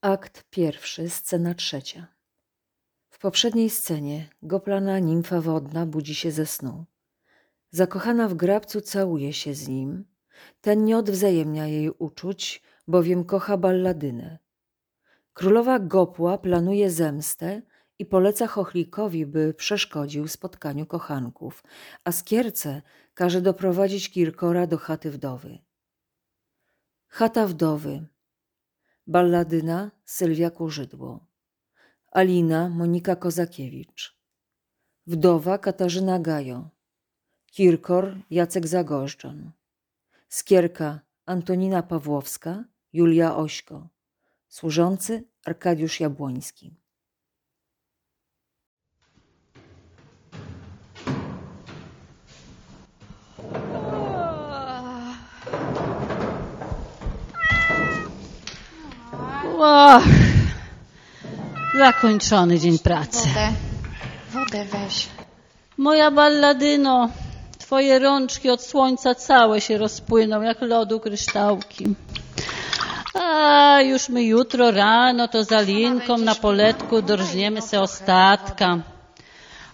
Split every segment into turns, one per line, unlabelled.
Akt pierwszy, scena trzecia. W poprzedniej scenie goplana nimfa wodna budzi się ze snu. Zakochana w grabcu całuje się z nim. Ten nie odwzajemnia jej uczuć, bowiem kocha balladynę. Królowa Gopła planuje zemstę i poleca Chochlikowi, by przeszkodził spotkaniu kochanków, a Skierce każe doprowadzić Kirkora do chaty wdowy. Chata wdowy. Balladyna Sylwia Kurzydło. Alina Monika Kozakiewicz. Wdowa Katarzyna Gajo. Kirkor Jacek Zagorzczon. Skierka Antonina Pawłowska, Julia Ośko. Służący Arkadiusz Jabłoński.
Och, zakończony dzień pracy.
Wodę. Wodę weź.
Moja balladyno, twoje rączki od słońca całe się rozpłyną jak lodu kryształki. A już my jutro rano to za linką na poletku dorżniemy se ostatka.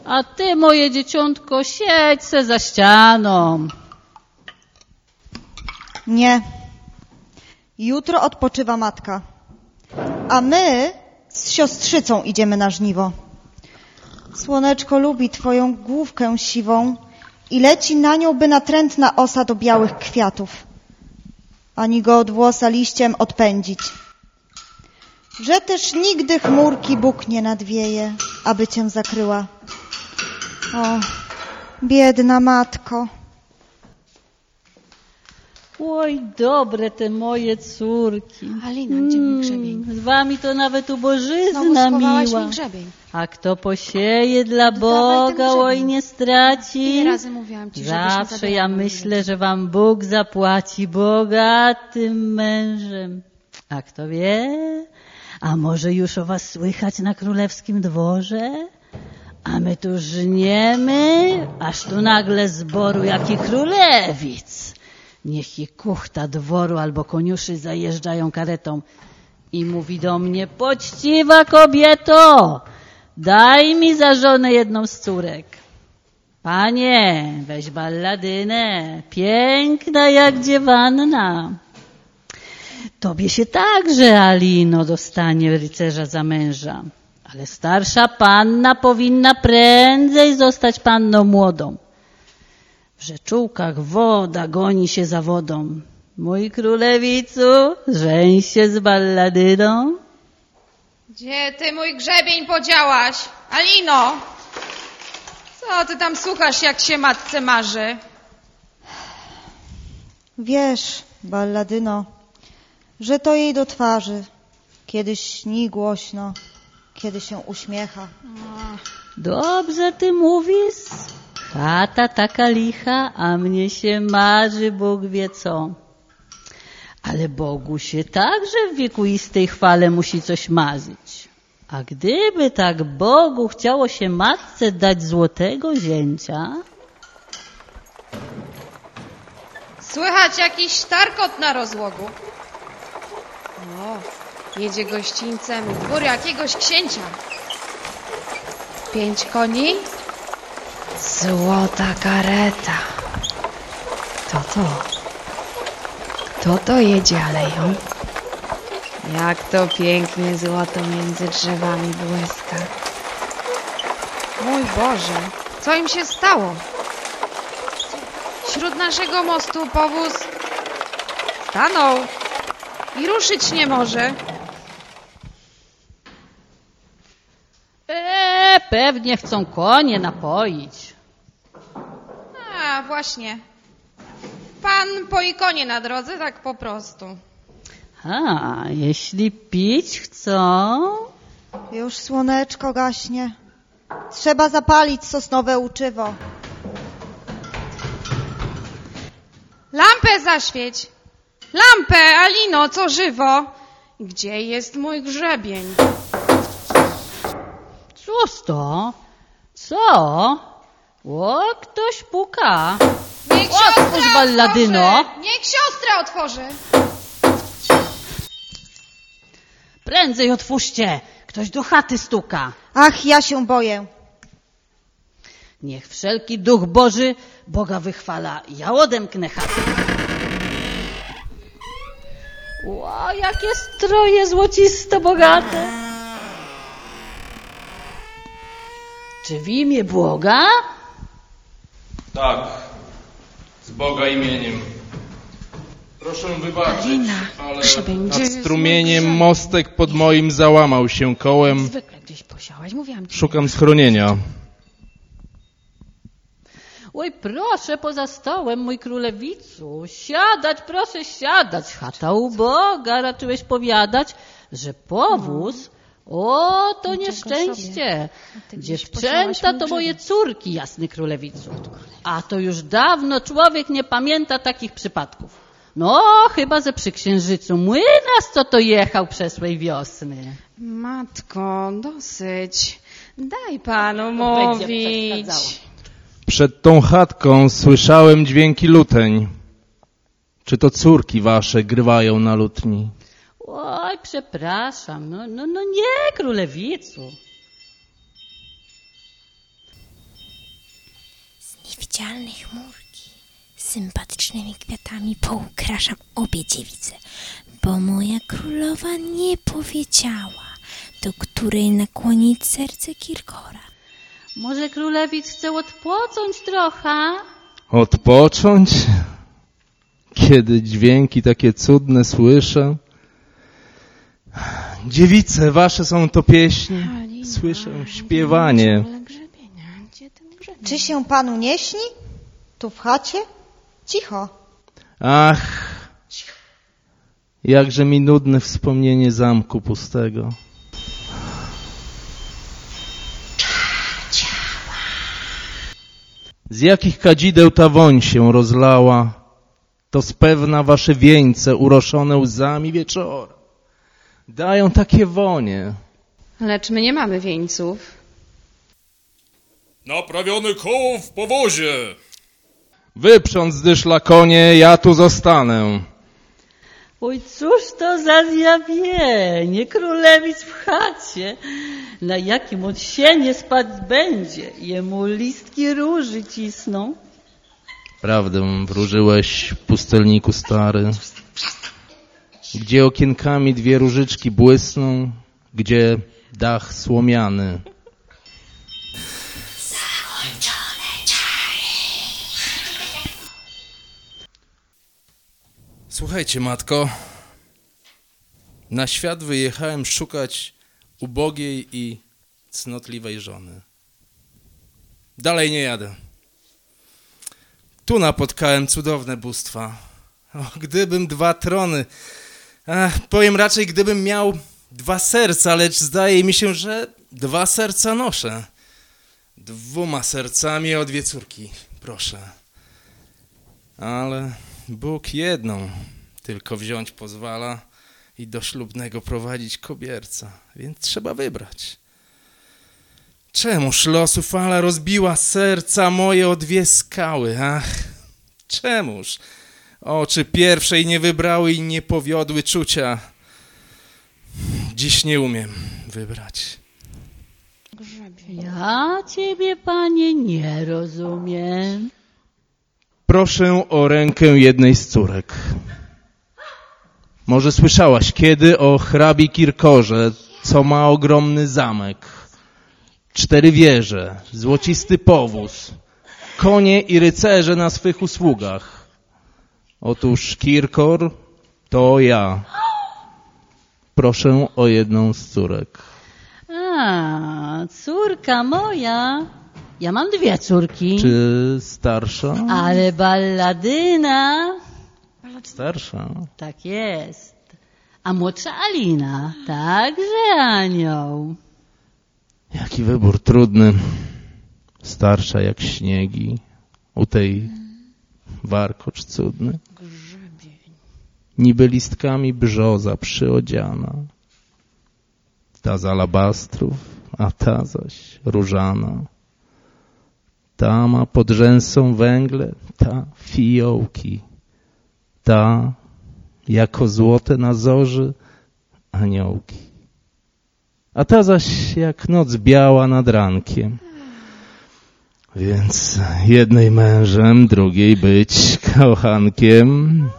A ty, moje dzieciątko, siedź se za ścianą.
Nie. Jutro odpoczywa matka. A my z siostrzycą idziemy na żniwo. Słoneczko lubi twoją główkę siwą i leci na nią, by natrętna osa do białych kwiatów, ani go od włosa liściem odpędzić. Że też nigdy chmurki Bóg nie nadwieje, aby cię zakryła. O, biedna matko.
Oj, dobre te moje córki.
Alina, gdzie mój grzebień?
Z wami to nawet
Znowu
ubożyzna
schowałaś
miła.
mi grzebień.
A kto posieje dla
ten
Boga,
grzebień.
oj nie straci.
Ile razy mówiłam ci, żebyś nie
Zawsze
zabierała
ja myślę, że wam Bóg zapłaci bogatym mężem. A kto wie? A może już o was słychać na królewskim dworze? A my tu żniemy, aż tu nagle zboru jaki królewic. Niech i kuchta dworu albo koniuszy zajeżdżają karetą i mówi do mnie, poczciwa kobieto, daj mi za żonę jedną z córek. Panie, weź balladynę, piękna jak dziewanna. Tobie się także, Alino, dostanie rycerza za męża. Ale starsza panna powinna prędzej zostać panną młodą. W rzeczułkach woda goni się za wodą. Mój królewicu, żeń się z balladyną.
Gdzie ty mój grzebień podziałaś? Alino! Co ty tam słuchasz, jak się matce marzy?
Wiesz, balladyno, że to jej do twarzy. Kiedy śni głośno, kiedy się uśmiecha.
Dobrze ty mówisz? Chata taka licha, a mnie się marzy Bóg wie co. Ale Bogu się także w wiekuistej chwale musi coś marzyć. A gdyby tak Bogu chciało się matce dać złotego zięcia,
Słychać jakiś tarkot na rozłogu. O, jedzie gościńcem dwór jakiegoś księcia. Pięć koni? Złota kareta. Kto to? Kto to jedzie aleją? Jak to pięknie złoto między drzewami błyska. Mój Boże, co im się stało? Wśród naszego mostu powóz stanął i ruszyć nie może.
e, pewnie chcą konie napoić.
Właśnie. Pan poi konie na drodze, tak po prostu.
A, jeśli pić chcą,
Już słoneczko gaśnie. Trzeba zapalić sosnowe uczywo.
Lampę zaświeć! Lampę, Alino, co żywo! Gdzie jest mój grzebień?
cóż to? Co? O, ktoś puka.
Niech
Otwórz,
siostra
balladyno.
Niech siostra otworzy!
Prędzej otwórzcie! Ktoś do chaty stuka.
Ach, ja się boję.
Niech wszelki duch Boży Boga wychwala. Ja odemknę chatę. Ło, jakie stroje złocisto bogate. Czy w imię Boga?
Tak, z Boga imieniem. Proszę wybaczyć,
Alina,
ale nad strumieniem mostek pod moim załamał się kołem.
Zwykle gdzieś posiałaś, mówiłam ci.
Szukam schronienia.
Oj, proszę poza stołem, mój królewicu. Siadać, proszę siadać. Chata uboga, raczyłeś powiadać, że powóz... O, to nieszczęście. Dziewczęta to moje córki, jasny królewicu. A to już dawno człowiek nie pamięta takich przypadków. No, chyba ze przy księżycu młynarz, co to jechał przeszłej wiosny.
Matko, dosyć. Daj panu mówić.
Przed tą chatką słyszałem dźwięki luteń. Czy to córki wasze grywają na lutni?
Oj, przepraszam, no, no, no nie, królewicu.
Z niewidzialnej chmurki sympatycznymi kwiatami poukraszam obie dziewice, bo moja królowa nie powiedziała, do której nakłonić serce Kirkora.
Może królewic chce odpocząć trochę?
Odpocząć? Kiedy dźwięki takie cudne słyszę? Dziewice, wasze są to pieśni? Słyszę śpiewanie.
Czy się panu nie śni? Tu w chacie? Cicho.
Ach, jakże mi nudne wspomnienie zamku pustego. Z jakich kadzideł ta woń się rozlała? To z pewna wasze wieńce uroszone łzami wieczora. Dają takie wonie.
Lecz my nie mamy wieńców.
Naprawiony koło w powozie.
Wyprząc zdyszla konie, ja tu zostanę.
Oj, cóż to za zjawienie, królewic w chacie. Na jakim on się nie spać będzie, jemu listki róży cisną.
Prawdę wróżyłeś, pustelniku stary. Gdzie okienkami dwie różyczki błysną, gdzie dach słomiany. Słuchajcie, matko. Na świat wyjechałem szukać ubogiej i cnotliwej żony. Dalej nie jadę. Tu napotkałem cudowne bóstwa. O, gdybym dwa trony. Ach, powiem raczej, gdybym miał dwa serca, lecz zdaje mi się, że dwa serca noszę. Dwoma sercami o dwie córki, proszę. Ale Bóg jedną tylko wziąć pozwala i do ślubnego prowadzić kobierca, więc trzeba wybrać. Czemuż losu fala rozbiła serca moje o dwie skały? Ach, czemuż oczy pierwszej nie wybrały i nie powiodły czucia? Dziś nie umiem wybrać.
Ja ciebie, panie, nie rozumiem.
Proszę o rękę jednej z córek. Może słyszałaś kiedy o hrabi Kirkorze, co ma ogromny zamek, cztery wieże, złocisty powóz, konie i rycerze na swych usługach. Otóż Kirkor to ja. Proszę o jedną z córek.
A, córka moja. Ja mam dwie córki.
Czy starsza?
Ale balladyna.
Starsza.
Tak jest. A młodsza Alina. Także anioł.
Jaki wybór trudny. Starsza jak śniegi, u tej warkocz cudny. Niby listkami brzoza przyodziana. Ta z alabastrów, a ta zaś różana. Ta ma pod rzęsą węgle, ta fiołki. Ta jako złote na zorzy aniołki. a ta zaś jak noc biała nad rankiem. Więc jednej mężem, drugiej być kochankiem,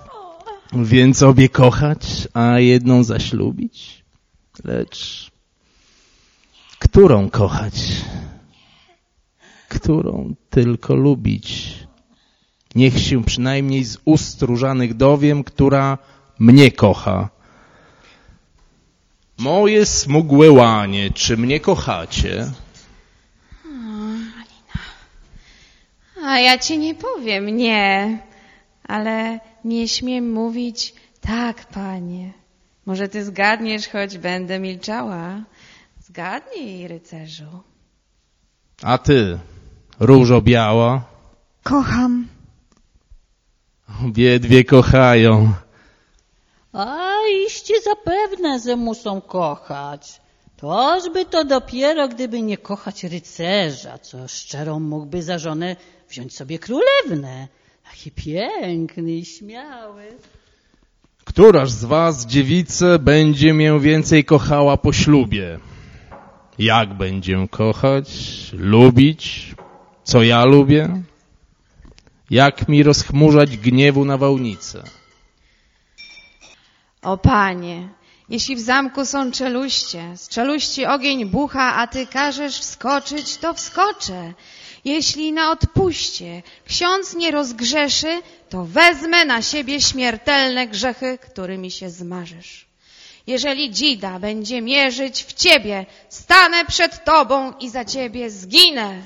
więc obie kochać, a jedną zaś lubić. Lecz którą kochać? Którą tylko lubić? Niech się przynajmniej z ust różanych dowiem, która mnie kocha. Moje smugłe łanie, czy mnie kochacie?
A ja ci nie powiem nie, ale nie śmiem mówić tak, panie. Może ty zgadniesz, choć będę milczała. Zgadnij, rycerzu.
A ty, różo biała,
Kocham.
obie kochają.
A iście zapewne, że muszą kochać. Tożby to dopiero, gdyby nie kochać rycerza, co szczerą mógłby za żonę wziąć sobie królewnę. Taki piękny i śmiały.
Któraż z was, dziewice, będzie mię więcej kochała po ślubie? Jak będzie kochać, lubić, co ja lubię? Jak mi rozchmurzać gniewu nawałnicę?
O panie, jeśli w zamku są czeluście, z czeluści ogień bucha, a ty każesz wskoczyć, to wskoczę. Jeśli na odpuście ksiądz nie rozgrzeszy, to wezmę na siebie śmiertelne grzechy, którymi się zmarzysz. Jeżeli dzida będzie mierzyć w ciebie, stanę przed tobą i za ciebie zginę.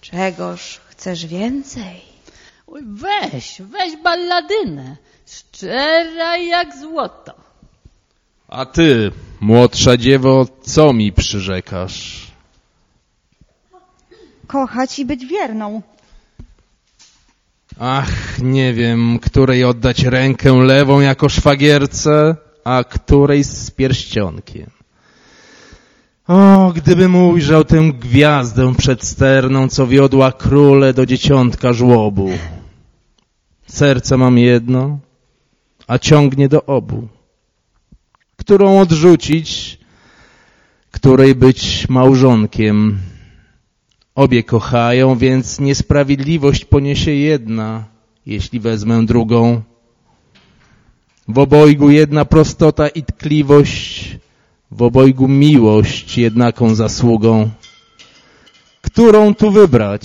Czegoż chcesz więcej?
Oj, weź, weź balladynę. Szczera jak złoto.
A ty, młodsza dziewo, co mi przyrzekasz?
Kochać i być wierną.
Ach, nie wiem, której oddać rękę lewą jako szwagierce, a której z pierścionkiem. O, gdybym ujrzał tę gwiazdę przedsterną, co wiodła króle do dzieciątka żłobu. Serce mam jedno, a ciągnie do obu. Którą odrzucić, której być małżonkiem. Obie kochają, więc niesprawiedliwość poniesie jedna, jeśli wezmę drugą. W obojgu jedna prostota i tkliwość, w obojgu miłość jednaką zasługą. Którą tu wybrać?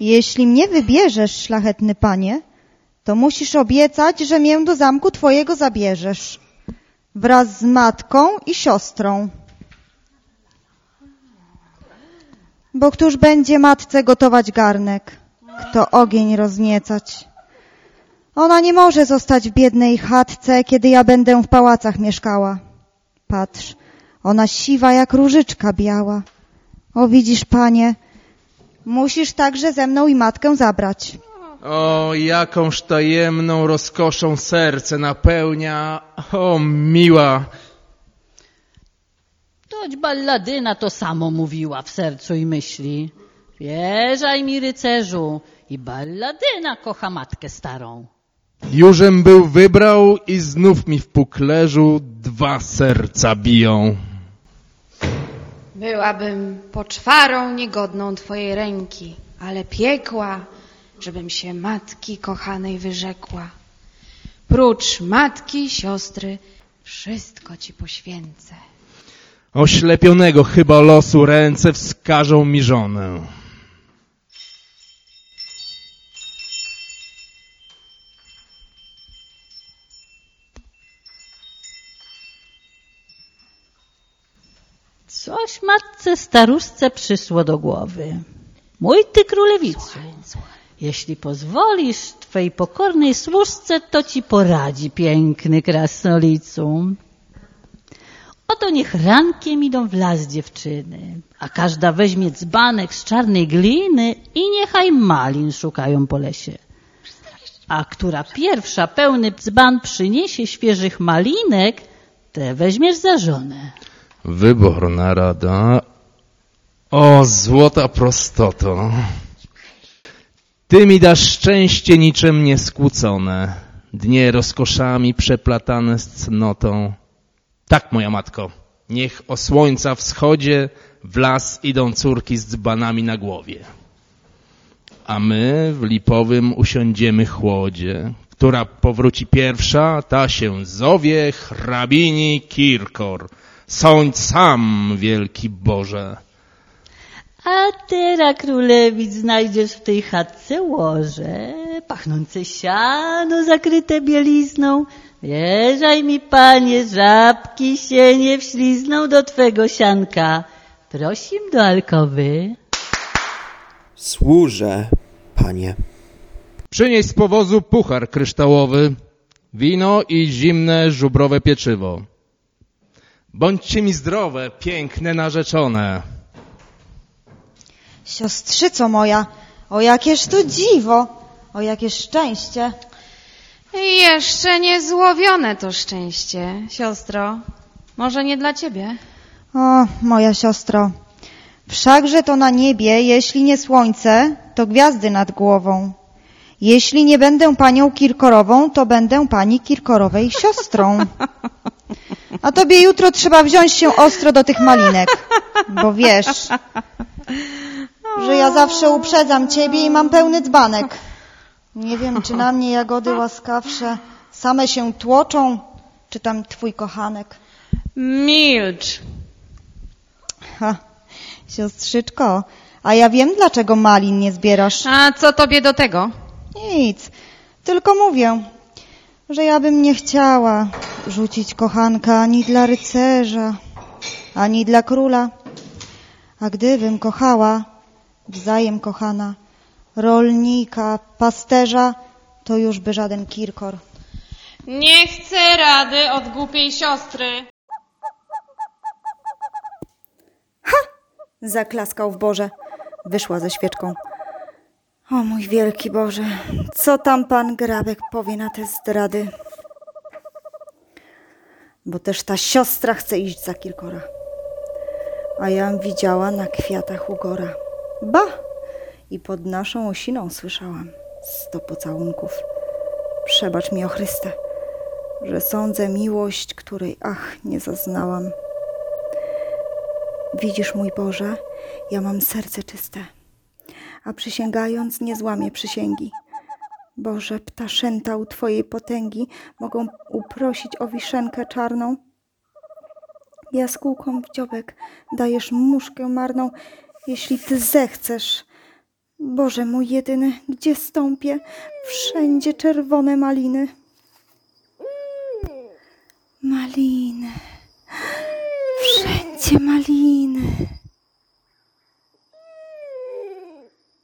Jeśli mnie wybierzesz, szlachetny panie, to musisz obiecać, że mię do zamku twojego zabierzesz. Wraz z matką i siostrą. Bo któż będzie matce gotować garnek? Kto ogień rozniecać? Ona nie może zostać w biednej chatce, kiedy ja będę w pałacach mieszkała. Patrz, ona siwa jak różyczka biała. O widzisz, panie, musisz także ze mną i matkę zabrać.
O, jakąż tajemną rozkoszą serce napełnia, o miła,
Toć balladyna to samo mówiła w sercu i myśli. Wierzaj mi, rycerzu, i balladyna kocha matkę starą.
Jużem był wybrał i znów mi w puklerzu dwa serca biją.
Byłabym poczwarą niegodną twojej ręki, ale piekła, żebym się matki kochanej wyrzekła. Prócz matki, siostry, wszystko ci poświęcę.
Oślepionego chyba losu ręce wskażą mi żonę.
Coś matce staruszce przyszło do głowy. Mój ty królewicu, jeśli pozwolisz twej pokornej służce, to ci poradzi piękny krasnolicu. Oto niech rankiem idą w las dziewczyny, a każda weźmie dzbanek z czarnej gliny i niechaj malin szukają po lesie. A która pierwsza pełny dzban przyniesie świeżych malinek, te weźmiesz za żonę.
Wyborna rada. O, złota prostoto. Ty mi dasz szczęście niczym nieskłócone, dnie rozkoszami przeplatane z cnotą. Tak, moja matko, niech o słońca wschodzie w las idą córki z dzbanami na głowie. A my w lipowym usiądziemy chłodzie. Która powróci pierwsza, ta się zowie hrabini Kirkor. Sądź sam, wielki Boże.
A teraz królewic znajdziesz w tej chatce łoże, pachnące siano zakryte bielizną. Wierzaj mi, panie, żabki się nie wślizną do twego sianka. Prosim do alkowy.
Służę, panie.
Przynieś z powozu puchar kryształowy, wino i zimne żubrowe pieczywo. Bądźcie mi zdrowe, piękne narzeczone.
Siostrzyco moja, o jakież to dziwo, o jakie szczęście.
Jeszcze nie złowione to szczęście, siostro. Może nie dla ciebie?
O, moja siostro, wszakże to na niebie, jeśli nie słońce, to gwiazdy nad głową. Jeśli nie będę panią Kirkorową, to będę pani Kirkorowej siostrą. A tobie jutro trzeba wziąć się ostro do tych malinek, bo wiesz, że ja zawsze uprzedzam ciebie i mam pełny dzbanek. Nie wiem, czy na mnie jagody łaskawsze same się tłoczą, czy tam twój kochanek.
Milcz.
Ha, siostrzyczko, a ja wiem, dlaczego malin nie zbierasz.
A co tobie do tego?
Nic, tylko mówię, że ja bym nie chciała rzucić kochanka ani dla rycerza, ani dla króla. A gdybym kochała, wzajem kochana, rolnika, pasterza, to już by żaden kirkor.
Nie chcę rady od głupiej siostry.
Zaklaskał w Boże. Wyszła ze świeczką. O mój wielki Boże, co tam pan Grabek powie na te zdrady? Bo też ta siostra chce iść za kilkora. A ja widziała na kwiatach ugora. Ba! I pod naszą osiną słyszałam sto pocałunków. Przebacz mi, o Chryste, że sądzę miłość, której ach nie zaznałam. Widzisz, mój Boże, ja mam serce czyste, a przysięgając nie złamię przysięgi. Boże, ptaszęta u Twojej potęgi mogą uprosić o wiszenkę czarną. Jaskółkom w dziobek dajesz muszkę marną, jeśli Ty zechcesz. Boże mój jedyny, gdzie stąpię? Wszędzie czerwone maliny. Maliny. Wszędzie maliny.